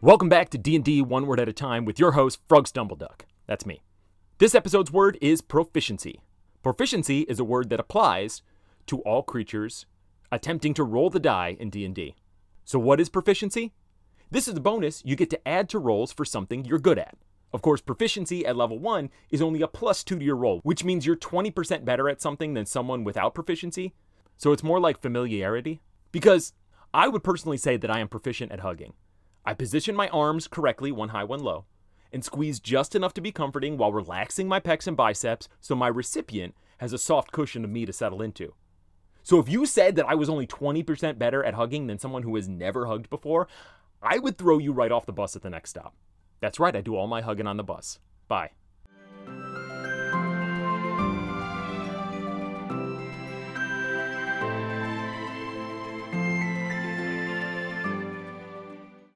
Welcome back to D&D One Word at a Time with your host, Frog Stumbleduck. That's me. This episode's word is proficiency. Proficiency is a word that applies to all creatures attempting to roll the die in D&D. So what is proficiency? This is a bonus you get to add to rolls for something you're good at. Of course, proficiency at level 1 is only a plus 2 to your roll, which means you're 20% better at something than someone without proficiency. So it's more like familiarity. Because I would personally say that I am proficient at hugging. I position my arms correctly, one high, one low, and squeeze just enough to be comforting while relaxing my pecs and biceps so my recipient has a soft cushion of me to settle into. So if you said that I was only 20% better at hugging than someone who has never hugged before, I would throw you right off the bus at the next stop. That's right, I do all my hugging on the bus. Bye.